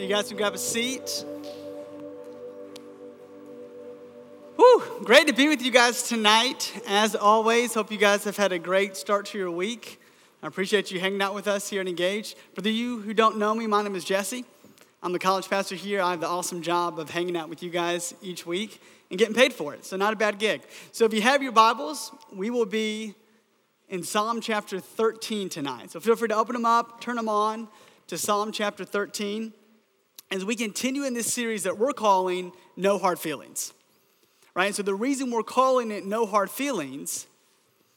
You guys can grab a seat. Whew, great to be with you guys tonight. As always, hope you guys have had a great start to your week. I appreciate you hanging out with us here at Engage. For the you who don't know me, my name is Jesse. I'm the college pastor here. I have the awesome job of hanging out with you guys each week and getting paid for it. So, not a bad gig. So, if you have your Bibles, we will be in Psalm chapter 13 tonight. So, feel free to open them up, turn them on to Psalm chapter 13 as we continue in this series that we're calling No Hard Feelings. Right? And So the reason we're calling it No Hard Feelings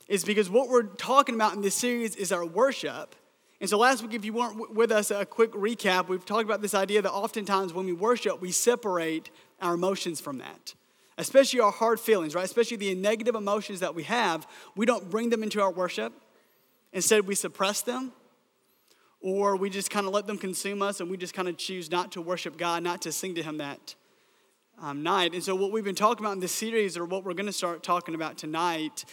is because what we're talking about in this series is our worship. And so last week, if you weren't with us, a quick recap, we've talked about this idea that oftentimes when we worship, we separate our emotions from that. Especially our hard feelings, right? Especially the negative emotions that we have, we don't bring them into our worship. Instead, we suppress them or we just kind of let them consume us and we just kind of choose not to worship God, not to sing to Him that um, night. And so, what we've been talking about in this series, or what we're going to start talking about tonight,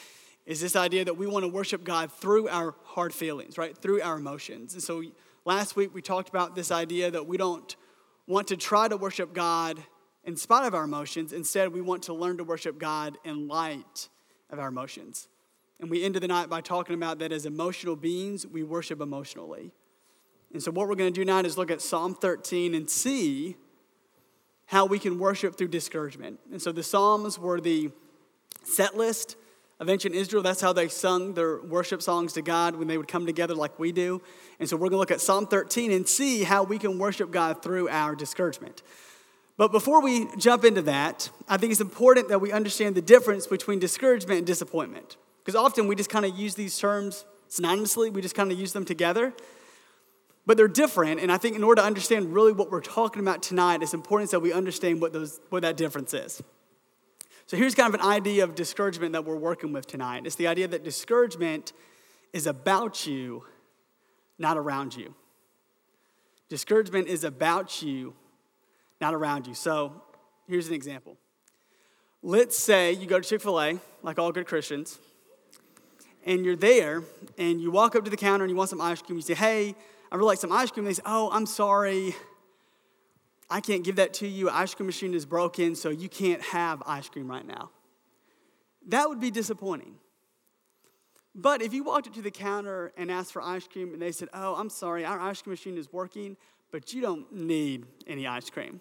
is this idea that we want to worship God through our hard feelings, right? Through our emotions. And so, last week we talked about this idea that we don't want to try to worship God in spite of our emotions. Instead, we want to learn to worship God in light of our emotions. And we ended the night by talking about that as emotional beings, we worship emotionally. And so, what we're going to do now is look at Psalm 13 and see how we can worship through discouragement. And so, the Psalms were the set list of ancient Israel. That's how they sung their worship songs to God when they would come together like we do. And so, we're going to look at Psalm 13 and see how we can worship God through our discouragement. But before we jump into that, I think it's important that we understand the difference between discouragement and disappointment. Because often we just kind of use these terms synonymously, we just kind of use them together but they're different. And I think in order to understand really what we're talking about tonight, it's important that we understand what, those, what that difference is. So here's kind of an idea of discouragement that we're working with tonight. It's the idea that discouragement is about you, not around you. Discouragement is about you, not around you. So here's an example. Let's say you go to Chick fil A, like all good Christians, and you're there, and you walk up to the counter and you want some ice cream. You say, Hey, I really like some ice cream. They say, Oh, I'm sorry. I can't give that to you. Ice cream machine is broken, so you can't have ice cream right now. That would be disappointing. But if you walked up to the counter and asked for ice cream and they said, Oh, I'm sorry, our ice cream machine is working, but you don't need any ice cream,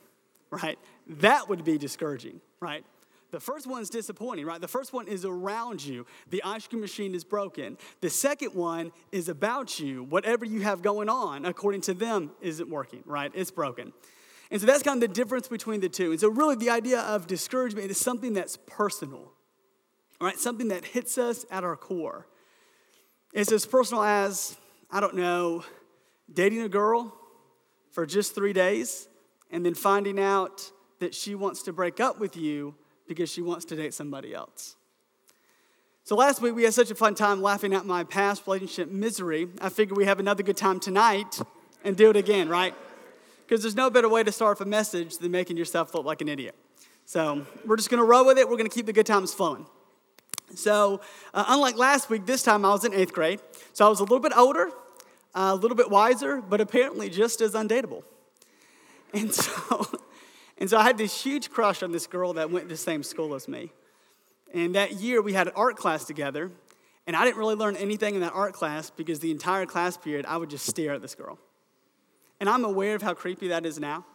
right? That would be discouraging, right? The first one's disappointing, right? The first one is around you. The ice cream machine is broken. The second one is about you. Whatever you have going on, according to them, isn't working, right? It's broken. And so that's kind of the difference between the two. And so, really, the idea of discouragement is something that's personal, right? Something that hits us at our core. It's as personal as, I don't know, dating a girl for just three days and then finding out that she wants to break up with you because she wants to date somebody else. So last week we had such a fun time laughing at my past relationship misery. I figure we have another good time tonight and do it again, right? Because there's no better way to start off a message than making yourself look like an idiot. So we're just going to roll with it. We're going to keep the good times flowing. So, uh, unlike last week, this time I was in eighth grade. So I was a little bit older, uh, a little bit wiser, but apparently just as undateable. And so and so I had this huge crush on this girl that went to the same school as me. And that year we had an art class together. And I didn't really learn anything in that art class because the entire class period I would just stare at this girl. And I'm aware of how creepy that is now.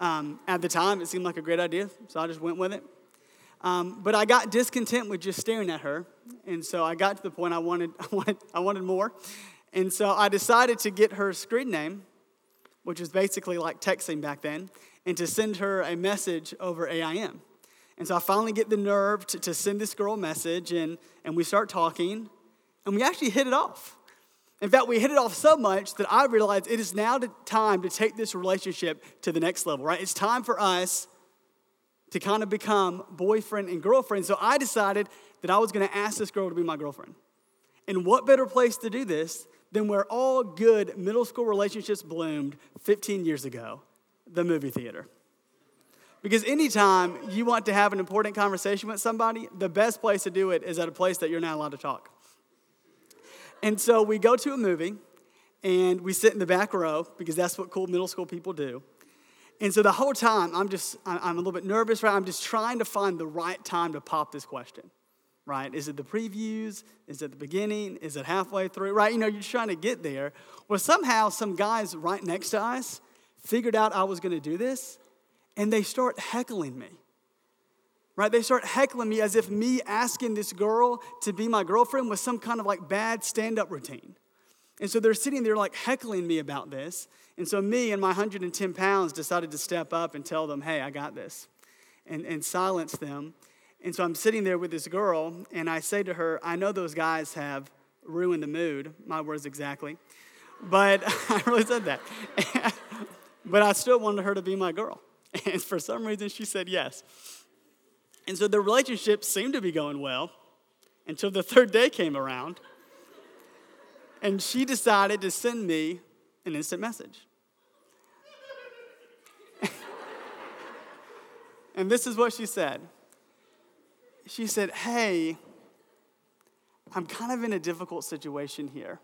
Um, at the time, it seemed like a great idea, so I just went with it. Um, but I got discontent with just staring at her, and so I got to the point I wanted, I wanted, I wanted more. And so I decided to get her screen name, which was basically like texting back then, and to send her a message over AIM. And so I finally get the nerve to, to send this girl a message, and, and we start talking, and we actually hit it off. In fact, we hit it off so much that I realized it is now time to take this relationship to the next level, right? It's time for us to kind of become boyfriend and girlfriend. So I decided that I was going to ask this girl to be my girlfriend. And what better place to do this than where all good middle school relationships bloomed 15 years ago the movie theater. Because anytime you want to have an important conversation with somebody, the best place to do it is at a place that you're not allowed to talk. And so we go to a movie and we sit in the back row because that's what cool middle school people do. And so the whole time, I'm just, I'm a little bit nervous, right? I'm just trying to find the right time to pop this question, right? Is it the previews? Is it the beginning? Is it halfway through, right? You know, you're trying to get there. Well, somehow some guys right next to us figured out I was going to do this, and they start heckling me. Right? They start heckling me as if me asking this girl to be my girlfriend was some kind of like bad stand up routine. And so they're sitting there like heckling me about this. And so me and my 110 pounds decided to step up and tell them, hey, I got this, and, and silence them. And so I'm sitting there with this girl, and I say to her, I know those guys have ruined the mood, my words exactly, but I really said that. but I still wanted her to be my girl. And for some reason, she said yes. And so the relationship seemed to be going well until the third day came around. And she decided to send me an instant message. and this is what she said. She said, Hey, I'm kind of in a difficult situation here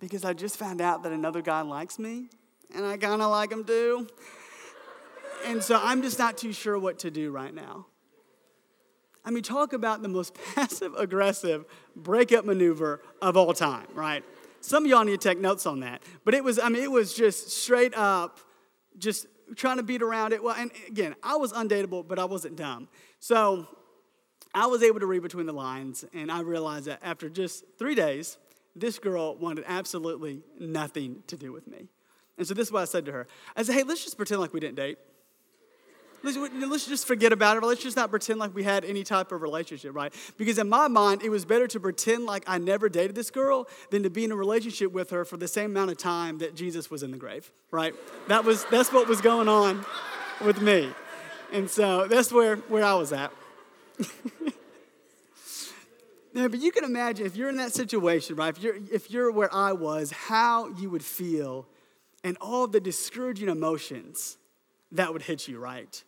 because I just found out that another guy likes me and I kind of like him too. And so I'm just not too sure what to do right now. I mean, talk about the most passive aggressive breakup maneuver of all time, right? Some of y'all need to take notes on that. But it was, I mean, it was just straight up, just trying to beat around it. Well, and again, I was undateable, but I wasn't dumb. So I was able to read between the lines, and I realized that after just three days, this girl wanted absolutely nothing to do with me. And so this is what I said to her. I said, hey, let's just pretend like we didn't date. Let's, let's just forget about it. Let's just not pretend like we had any type of relationship, right? Because in my mind, it was better to pretend like I never dated this girl than to be in a relationship with her for the same amount of time that Jesus was in the grave, right? That was, that's what was going on with me. And so that's where, where I was at. but you can imagine if you're in that situation, right? If you're, if you're where I was, how you would feel and all the discouraging emotions that would hit you, right?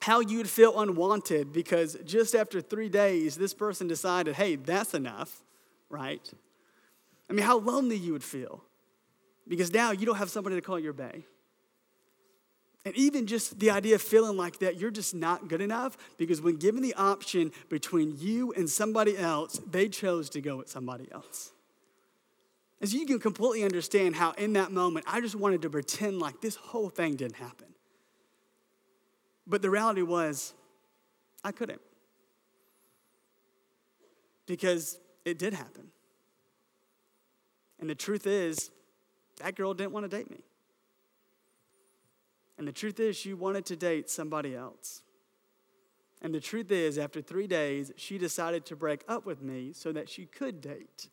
How you'd feel unwanted because just after three days, this person decided, hey, that's enough, right? I mean, how lonely you would feel because now you don't have somebody to call your bay. And even just the idea of feeling like that, you're just not good enough because when given the option between you and somebody else, they chose to go with somebody else. As you can completely understand how in that moment, I just wanted to pretend like this whole thing didn't happen. But the reality was, I couldn't. Because it did happen. And the truth is, that girl didn't want to date me. And the truth is, she wanted to date somebody else. And the truth is, after three days, she decided to break up with me so that she could date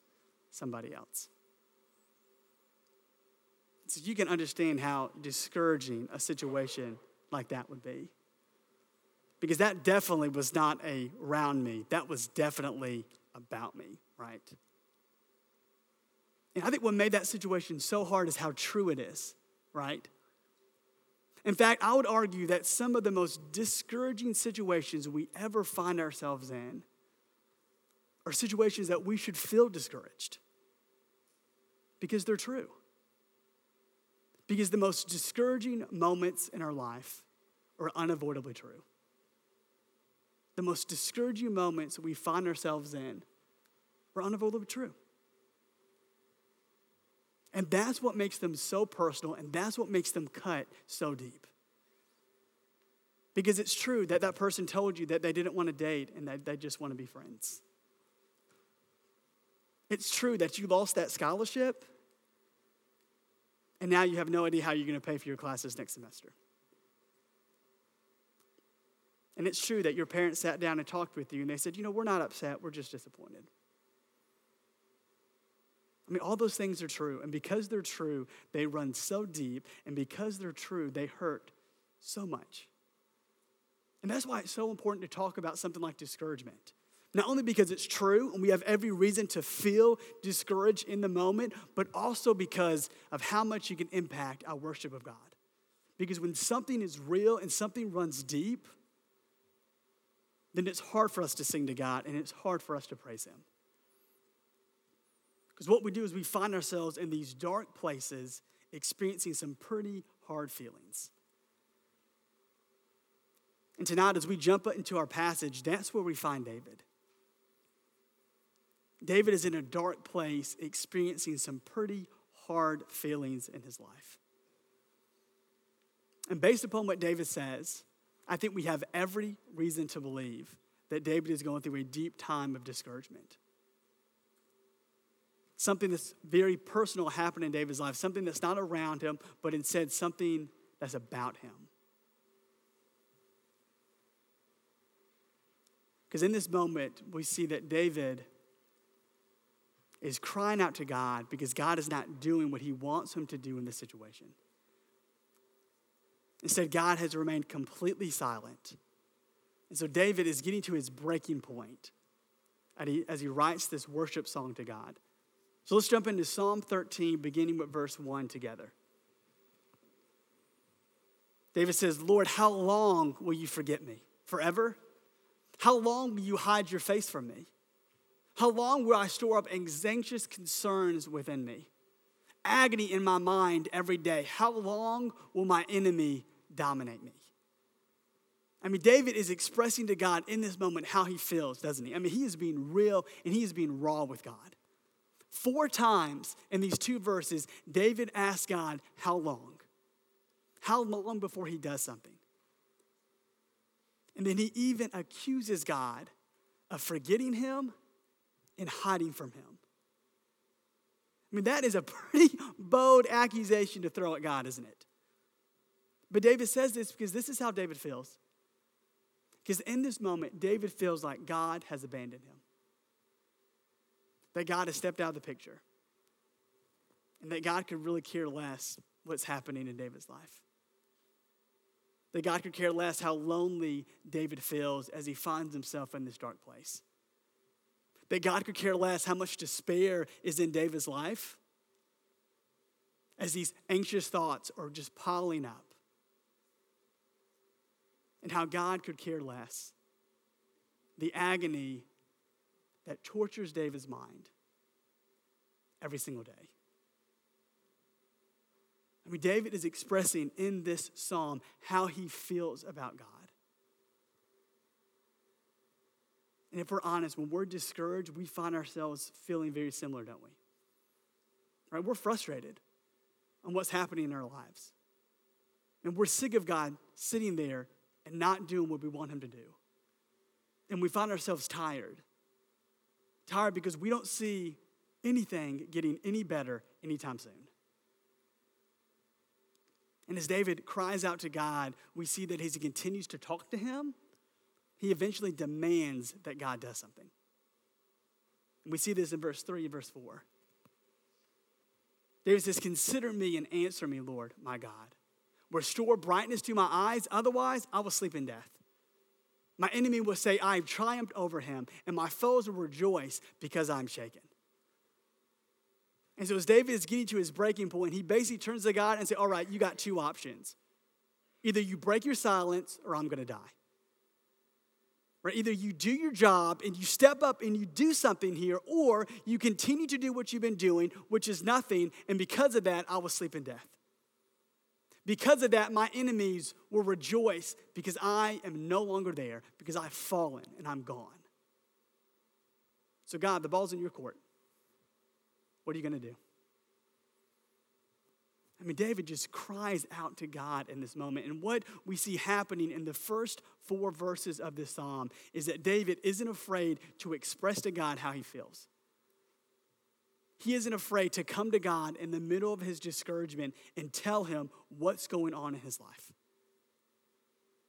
somebody else. So you can understand how discouraging a situation like that would be. Because that definitely was not a round me, that was definitely about me, right? And I think what made that situation so hard is how true it is, right? In fact, I would argue that some of the most discouraging situations we ever find ourselves in are situations that we should feel discouraged because they're true. Because the most discouraging moments in our life are unavoidably true the most discouraging moments we find ourselves in are unavoidably true. And that's what makes them so personal, and that's what makes them cut so deep. Because it's true that that person told you that they didn't want to date and that they just want to be friends. It's true that you lost that scholarship, and now you have no idea how you're going to pay for your classes next semester. And it's true that your parents sat down and talked with you and they said, you know, we're not upset, we're just disappointed. I mean, all those things are true. And because they're true, they run so deep. And because they're true, they hurt so much. And that's why it's so important to talk about something like discouragement. Not only because it's true and we have every reason to feel discouraged in the moment, but also because of how much you can impact our worship of God. Because when something is real and something runs deep, then it's hard for us to sing to God and it's hard for us to praise Him. Because what we do is we find ourselves in these dark places experiencing some pretty hard feelings. And tonight, as we jump into our passage, that's where we find David. David is in a dark place, experiencing some pretty hard feelings in his life. And based upon what David says, I think we have every reason to believe that David is going through a deep time of discouragement. Something that's very personal happened in David's life, something that's not around him, but instead something that's about him. Because in this moment, we see that David is crying out to God because God is not doing what he wants him to do in this situation. Instead, God has remained completely silent. And so David is getting to his breaking point as he writes this worship song to God. So let's jump into Psalm 13, beginning with verse 1 together. David says, Lord, how long will you forget me? Forever? How long will you hide your face from me? How long will I store up anxious concerns within me? Agony in my mind every day. How long will my enemy dominate me? I mean, David is expressing to God in this moment how he feels, doesn't he? I mean, he is being real and he is being raw with God. Four times in these two verses, David asks God, How long? How long before he does something? And then he even accuses God of forgetting him and hiding from him. I mean, that is a pretty bold accusation to throw at God, isn't it? But David says this because this is how David feels. Because in this moment, David feels like God has abandoned him, that God has stepped out of the picture, and that God could really care less what's happening in David's life. That God could care less how lonely David feels as he finds himself in this dark place. That God could care less how much despair is in David's life as these anxious thoughts are just piling up. And how God could care less the agony that tortures David's mind every single day. I mean, David is expressing in this psalm how he feels about God. And if we're honest, when we're discouraged, we find ourselves feeling very similar, don't we? Right? We're frustrated on what's happening in our lives. And we're sick of God sitting there and not doing what we want Him to do. And we find ourselves tired. Tired because we don't see anything getting any better anytime soon. And as David cries out to God, we see that as he continues to talk to him, he eventually demands that God does something. And we see this in verse 3 and verse 4. David says, Consider me and answer me, Lord, my God. Restore brightness to my eyes, otherwise I will sleep in death. My enemy will say, I have triumphed over him, and my foes will rejoice because I'm shaken. And so as David is getting to his breaking point, he basically turns to God and says, All right, you got two options. Either you break your silence or I'm gonna die. Right? Either you do your job and you step up and you do something here, or you continue to do what you've been doing, which is nothing, and because of that, I will sleep in death. Because of that, my enemies will rejoice because I am no longer there, because I've fallen and I'm gone. So, God, the ball's in your court. What are you going to do? I mean, David just cries out to God in this moment. And what we see happening in the first four verses of this psalm is that David isn't afraid to express to God how he feels. He isn't afraid to come to God in the middle of his discouragement and tell him what's going on in his life.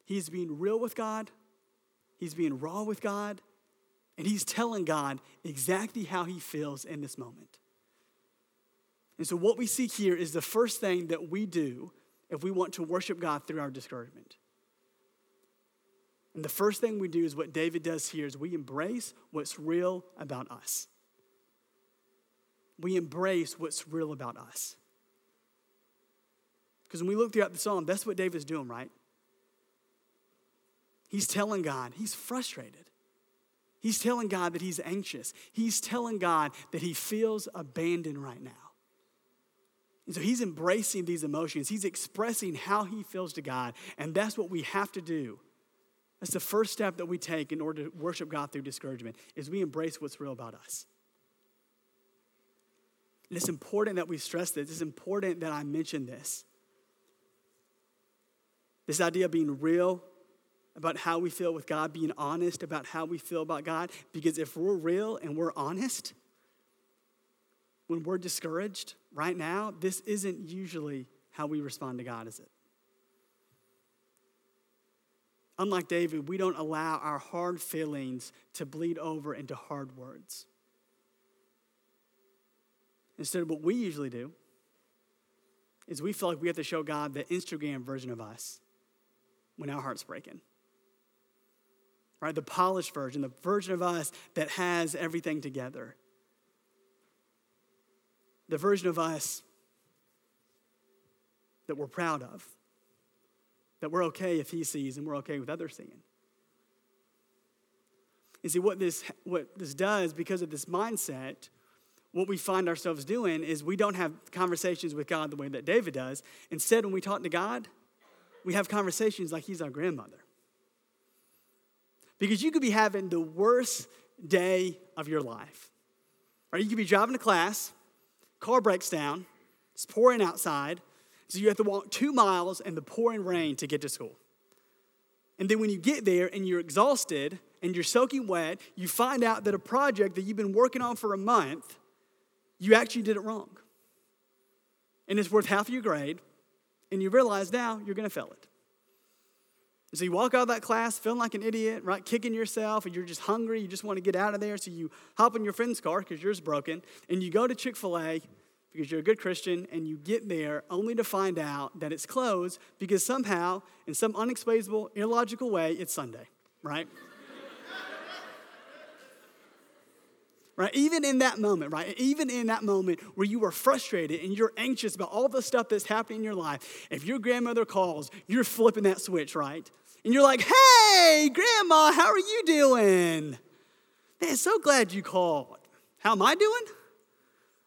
He's being real with God, he's being raw with God, and he's telling God exactly how he feels in this moment. And so, what we see here is the first thing that we do if we want to worship God through our discouragement. And the first thing we do is what David does here is we embrace what's real about us. We embrace what's real about us. Because when we look throughout the psalm, that's what David's doing, right? He's telling God he's frustrated. He's telling God that he's anxious. He's telling God that he feels abandoned right now. And so he's embracing these emotions. He's expressing how he feels to God. And that's what we have to do. That's the first step that we take in order to worship God through discouragement is we embrace what's real about us. And it's important that we stress this. It's important that I mention this. This idea of being real about how we feel with God, being honest about how we feel about God. Because if we're real and we're honest, when we're discouraged right now, this isn't usually how we respond to God, is it? Unlike David, we don't allow our hard feelings to bleed over into hard words. Instead, of what we usually do is we feel like we have to show God the Instagram version of us when our heart's breaking. Right? The polished version, the version of us that has everything together. The version of us that we're proud of. That we're okay if he sees and we're okay with others seeing. You see, what this, what this does, because of this mindset, what we find ourselves doing is we don't have conversations with God the way that David does. Instead, when we talk to God, we have conversations like he's our grandmother. Because you could be having the worst day of your life. Or you could be driving to class, car breaks down, it's pouring outside, so you have to walk two miles in the pouring rain to get to school. And then when you get there and you're exhausted and you're soaking wet, you find out that a project that you've been working on for a month you actually did it wrong. And it's worth half your grade, and you realize now you're going to fail it. so you walk out of that class feeling like an idiot, right? Kicking yourself, and you're just hungry. You just want to get out of there. So you hop in your friend's car because yours is broken, and you go to Chick fil A because you're a good Christian, and you get there only to find out that it's closed because somehow, in some unexplainable, illogical way, it's Sunday, right? Right? Even in that moment, right? Even in that moment where you are frustrated and you're anxious about all the stuff that's happening in your life, if your grandmother calls, you're flipping that switch, right? And you're like, hey, grandma, how are you doing? Man, so glad you called. How am I doing?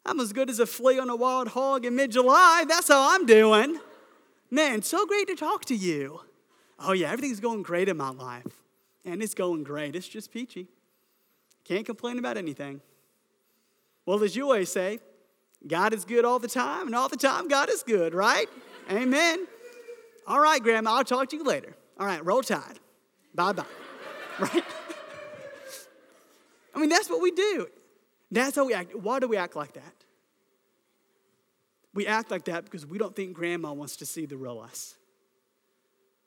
I'm as good as a flea on a wild hog in mid July. That's how I'm doing. Man, so great to talk to you. Oh, yeah, everything's going great in my life. And it's going great. It's just peachy. Can't complain about anything. Well, as you always say, God is good all the time, and all the time God is good, right? Amen. All right, Grandma, I'll talk to you later. All right, roll tide. Bye bye. right? I mean, that's what we do. That's how we act. Why do we act like that? We act like that because we don't think grandma wants to see the real us.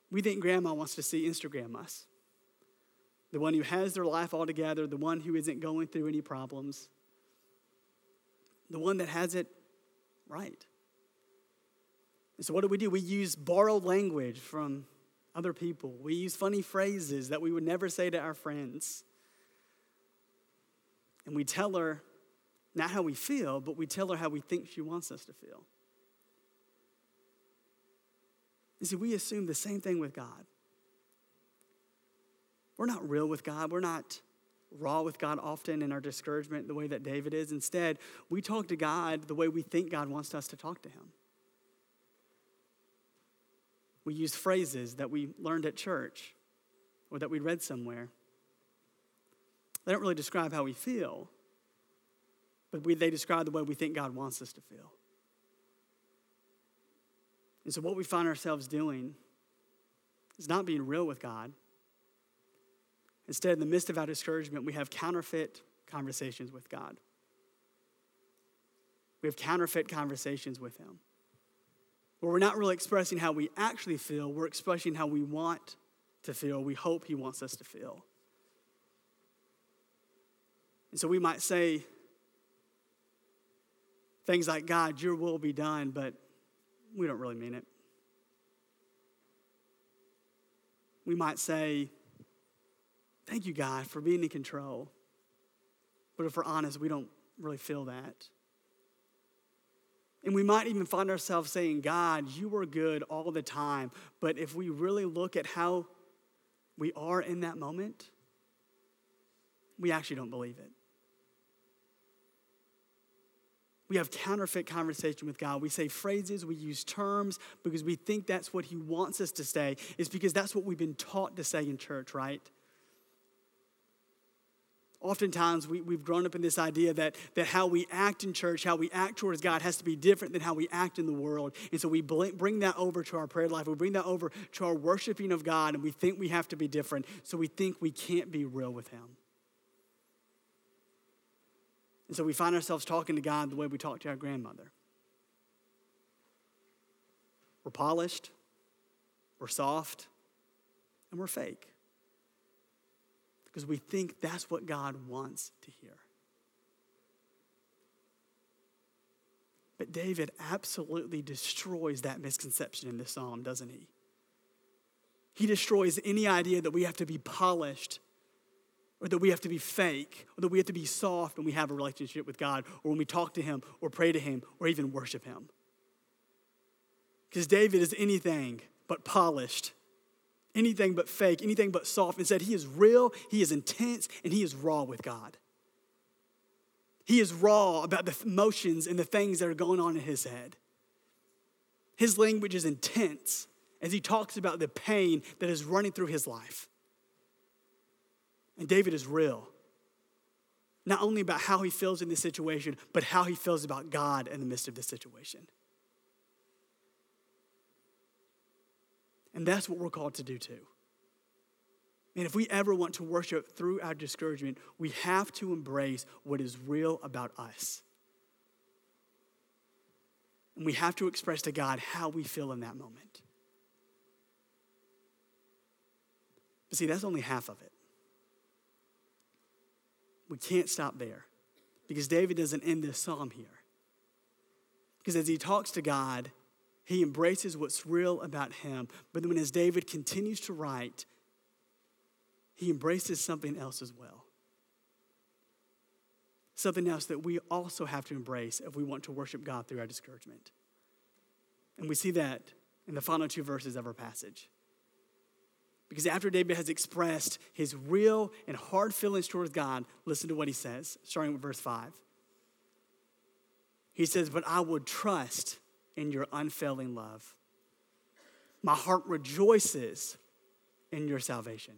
We think grandma wants to see Instagram us the one who has their life all together, the one who isn't going through any problems, the one that has it right. And so, what do we do? We use borrowed language from other people, we use funny phrases that we would never say to our friends. And we tell her not how we feel, but we tell her how we think she wants us to feel. You see, we assume the same thing with God. We're not real with God. We're not raw with God often in our discouragement the way that David is. Instead, we talk to God the way we think God wants us to talk to Him. We use phrases that we learned at church or that we read somewhere. They don't really describe how we feel, but we, they describe the way we think God wants us to feel. And so, what we find ourselves doing is not being real with God, Instead, in the midst of our discouragement, we have counterfeit conversations with God. We have counterfeit conversations with Him. Where we're not really expressing how we actually feel, we're expressing how we want to feel, we hope He wants us to feel. And so we might say things like, God, your will be done, but we don't really mean it. We might say, Thank you, God, for being in control. But if we're honest, we don't really feel that. And we might even find ourselves saying, God, you are good all the time. But if we really look at how we are in that moment, we actually don't believe it. We have counterfeit conversation with God. We say phrases, we use terms because we think that's what He wants us to say. It's because that's what we've been taught to say in church, right? Oftentimes, we, we've grown up in this idea that, that how we act in church, how we act towards God, has to be different than how we act in the world. And so we bring that over to our prayer life. We bring that over to our worshiping of God, and we think we have to be different. So we think we can't be real with Him. And so we find ourselves talking to God the way we talk to our grandmother. We're polished, we're soft, and we're fake because we think that's what God wants to hear. But David absolutely destroys that misconception in this psalm, doesn't he? He destroys any idea that we have to be polished or that we have to be fake or that we have to be soft when we have a relationship with God or when we talk to Him or pray to Him or even worship Him. Because David is anything but polished anything but fake, anything but soft. Instead, he is real, he is intense, and he is raw with God. He is raw about the emotions and the things that are going on in his head. His language is intense as he talks about the pain that is running through his life. And David is real, not only about how he feels in this situation, but how he feels about God in the midst of this situation. And that's what we're called to do too. And if we ever want to worship through our discouragement, we have to embrace what is real about us. And we have to express to God how we feel in that moment. But see, that's only half of it. We can't stop there because David doesn't end this psalm here. Because as he talks to God, he embraces what's real about him. But then, as David continues to write, he embraces something else as well. Something else that we also have to embrace if we want to worship God through our discouragement. And we see that in the final two verses of our passage. Because after David has expressed his real and hard feelings towards God, listen to what he says, starting with verse 5. He says, But I would trust in your unfailing love. My heart rejoices in your salvation.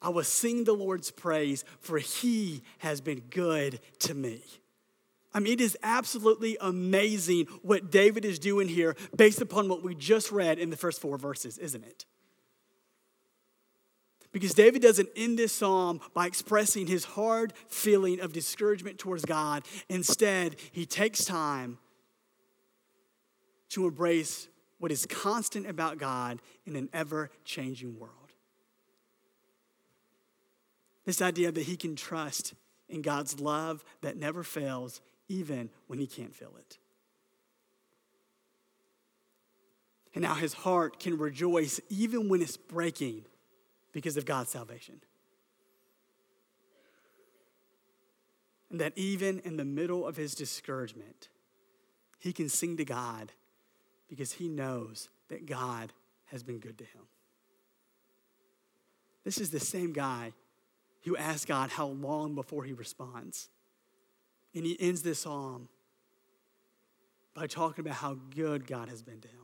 I will sing the Lord's praise, for he has been good to me. I mean, it is absolutely amazing what David is doing here based upon what we just read in the first four verses, isn't it? Because David doesn't end this psalm by expressing his hard feeling of discouragement towards God. Instead, he takes time to embrace what is constant about God in an ever changing world. This idea that he can trust in God's love that never fails, even when he can't feel it. And now his heart can rejoice even when it's breaking because of God's salvation. And that even in the middle of his discouragement, he can sing to God because he knows that God has been good to him. This is the same guy who asks God how long before he responds. And he ends this psalm by talking about how good God has been to him.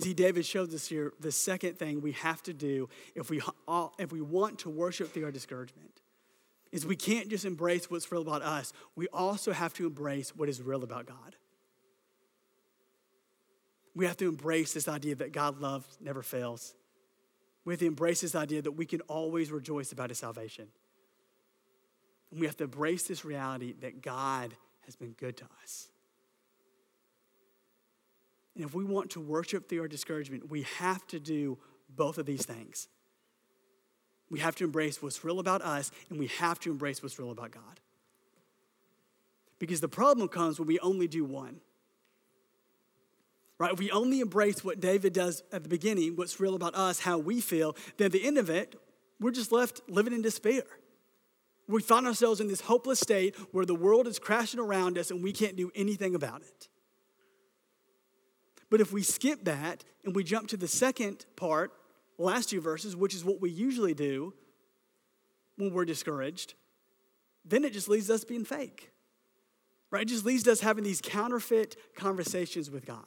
See, David shows us here the second thing we have to do if we, if we want to worship through our discouragement is we can't just embrace what's real about us. We also have to embrace what is real about God we have to embrace this idea that God love never fails. We have to embrace this idea that we can always rejoice about his salvation. And we have to embrace this reality that God has been good to us. And if we want to worship through our discouragement, we have to do both of these things. We have to embrace what's real about us, and we have to embrace what's real about God. Because the problem comes when we only do one right? If we only embrace what David does at the beginning, what's real about us, how we feel, then at the end of it, we're just left living in despair. We find ourselves in this hopeless state where the world is crashing around us and we can't do anything about it. But if we skip that and we jump to the second part, last two verses, which is what we usually do when we're discouraged, then it just leaves us being fake. Right? It just leads us having these counterfeit conversations with God.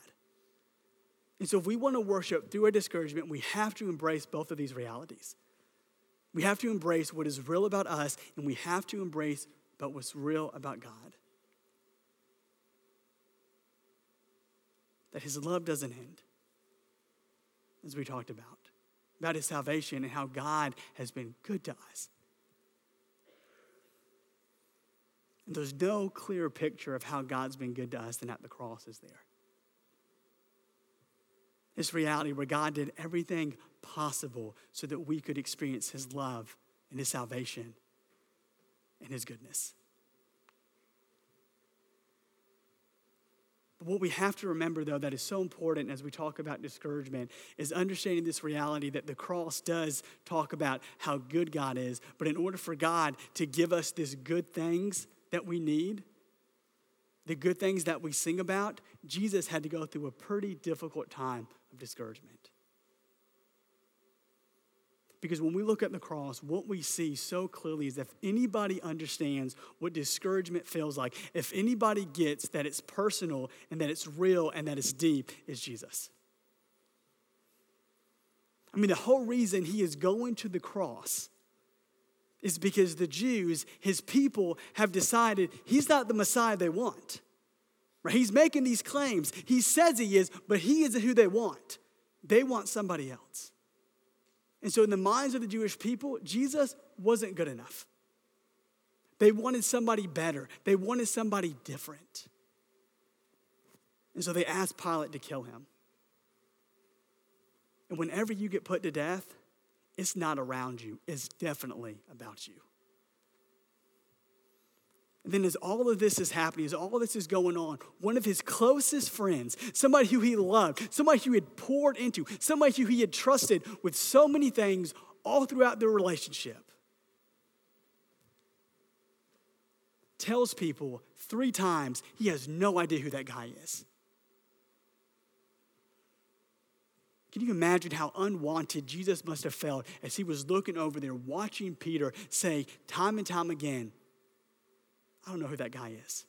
And so, if we want to worship through our discouragement, we have to embrace both of these realities. We have to embrace what is real about us, and we have to embrace but what's real about God. That his love doesn't end, as we talked about, about his salvation and how God has been good to us. And there's no clearer picture of how God's been good to us than at the cross is there. This reality where God did everything possible so that we could experience his love and his salvation and his goodness. But what we have to remember, though, that is so important as we talk about discouragement is understanding this reality that the cross does talk about how good God is. But in order for God to give us these good things that we need, the good things that we sing about, Jesus had to go through a pretty difficult time of discouragement. Because when we look at the cross, what we see so clearly is if anybody understands what discouragement feels like, if anybody gets that it's personal and that it's real and that it's deep, is Jesus. I mean, the whole reason he is going to the cross is because the Jews, his people, have decided he's not the Messiah they want. Right? He's making these claims. He says he is, but he isn't who they want. They want somebody else. And so, in the minds of the Jewish people, Jesus wasn't good enough. They wanted somebody better, they wanted somebody different. And so, they asked Pilate to kill him. And whenever you get put to death, it's not around you, it's definitely about you. And then, as all of this is happening, as all this is going on, one of his closest friends, somebody who he loved, somebody who he had poured into, somebody who he had trusted with so many things all throughout their relationship, tells people three times he has no idea who that guy is. Can you imagine how unwanted Jesus must have felt as he was looking over there, watching Peter say time and time again, I don't know who that guy is.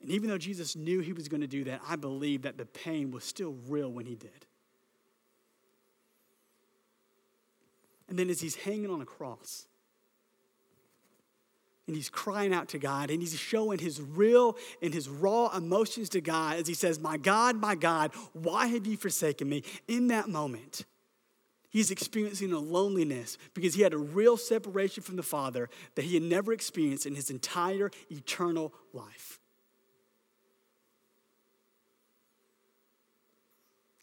And even though Jesus knew he was going to do that, I believe that the pain was still real when he did. And then as he's hanging on a cross, and he's crying out to God and he's showing his real and his raw emotions to God as he says, My God, my God, why have you forsaken me? In that moment, He's experiencing a loneliness because he had a real separation from the Father that he had never experienced in his entire eternal life.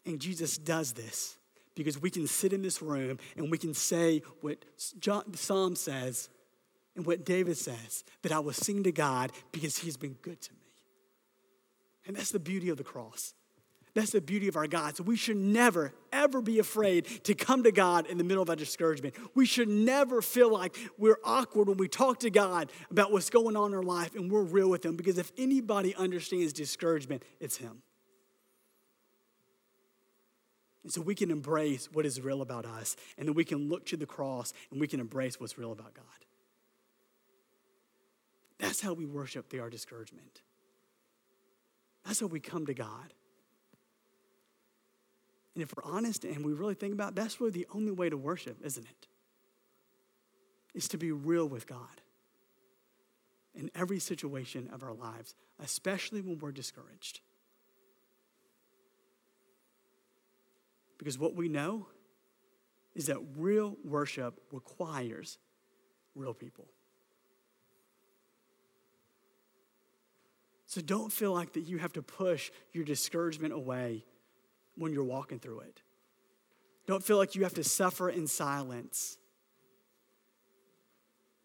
And Jesus does this because we can sit in this room and we can say what John, the Psalm says and what David says that I will sing to God because he's been good to me. And that's the beauty of the cross. That's the beauty of our God. So we should never, ever be afraid to come to God in the middle of our discouragement. We should never feel like we're awkward when we talk to God about what's going on in our life and we're real with Him because if anybody understands discouragement, it's Him. And so we can embrace what is real about us, and then we can look to the cross and we can embrace what's real about God. That's how we worship through our discouragement. That's how we come to God. And if we're honest and we really think about it, that's really the only way to worship, isn't it? Is to be real with God in every situation of our lives, especially when we're discouraged. Because what we know is that real worship requires real people. So don't feel like that you have to push your discouragement away when you're walking through it. Don't feel like you have to suffer in silence.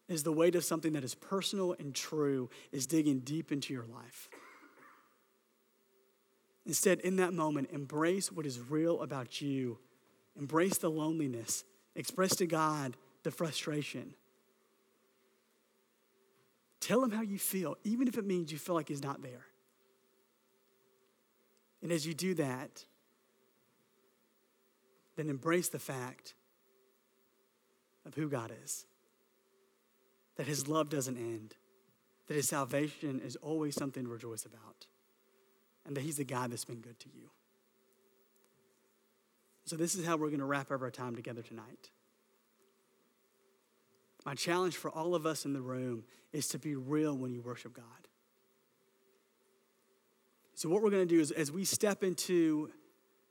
Is the weight of something that is personal and true is digging deep into your life. Instead, in that moment, embrace what is real about you. Embrace the loneliness. Express to God the frustration. Tell him how you feel, even if it means you feel like he's not there. And as you do that, then embrace the fact of who God is. That his love doesn't end, that his salvation is always something to rejoice about, and that he's the God that's been good to you. So, this is how we're going to wrap up our time together tonight. My challenge for all of us in the room is to be real when you worship God. So, what we're going to do is, as we step into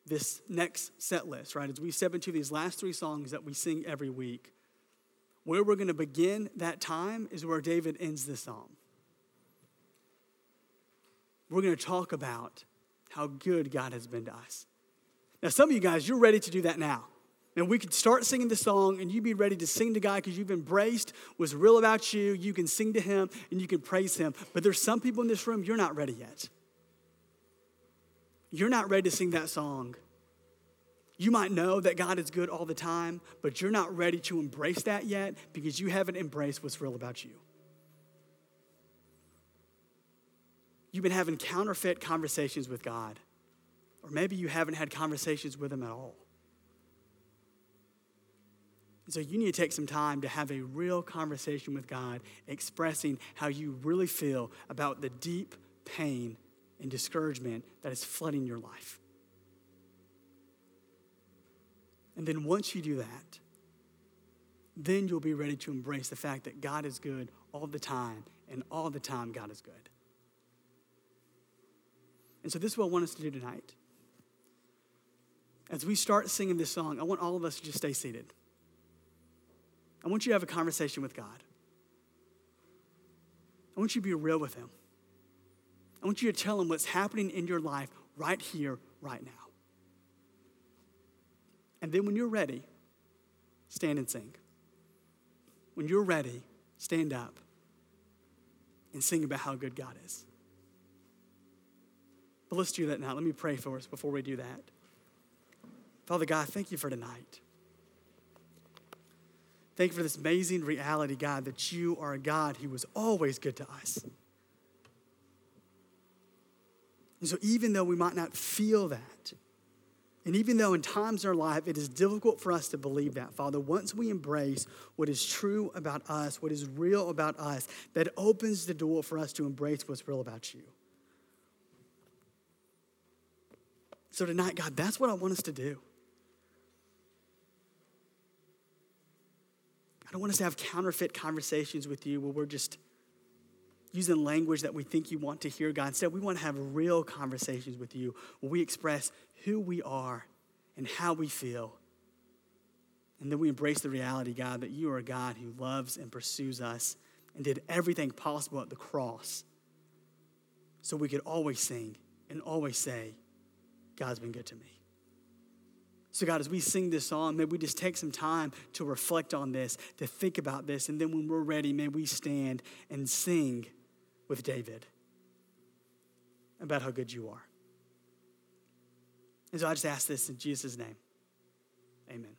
this next set list, right, as we step into these last three songs that we sing every week, where we're going to begin that time is where David ends the psalm. We're going to talk about how good God has been to us. Now, some of you guys, you're ready to do that now. And we could start singing the song and you'd be ready to sing to God because you've embraced what's real about you. You can sing to Him and you can praise Him. But there's some people in this room, you're not ready yet. You're not ready to sing that song. You might know that God is good all the time, but you're not ready to embrace that yet because you haven't embraced what's real about you. You've been having counterfeit conversations with God, or maybe you haven't had conversations with Him at all. So you need to take some time to have a real conversation with God, expressing how you really feel about the deep pain and discouragement that is flooding your life. And then once you do that, then you'll be ready to embrace the fact that God is good all the time, and all the time, God is good. And so, this is what I want us to do tonight. As we start singing this song, I want all of us to just stay seated. I want you to have a conversation with God. I want you to be real with Him. I want you to tell Him what's happening in your life right here, right now. And then when you're ready, stand and sing. When you're ready, stand up and sing about how good God is. But let's do that now. Let me pray for us before we do that. Father God, thank you for tonight. Thank you for this amazing reality, God, that you are a God who was always good to us. And so, even though we might not feel that, and even though in times in our life it is difficult for us to believe that, Father, once we embrace what is true about us, what is real about us, that opens the door for us to embrace what's real about you. So, tonight, God, that's what I want us to do. I don't want us to have counterfeit conversations with you where we're just using language that we think you want to hear, God. Instead, we want to have real conversations with you where we express who we are and how we feel. And then we embrace the reality, God, that you are a God who loves and pursues us and did everything possible at the cross so we could always sing and always say, God's been good to me. So, God, as we sing this song, may we just take some time to reflect on this, to think about this, and then when we're ready, may we stand and sing with David about how good you are. And so I just ask this in Jesus' name. Amen.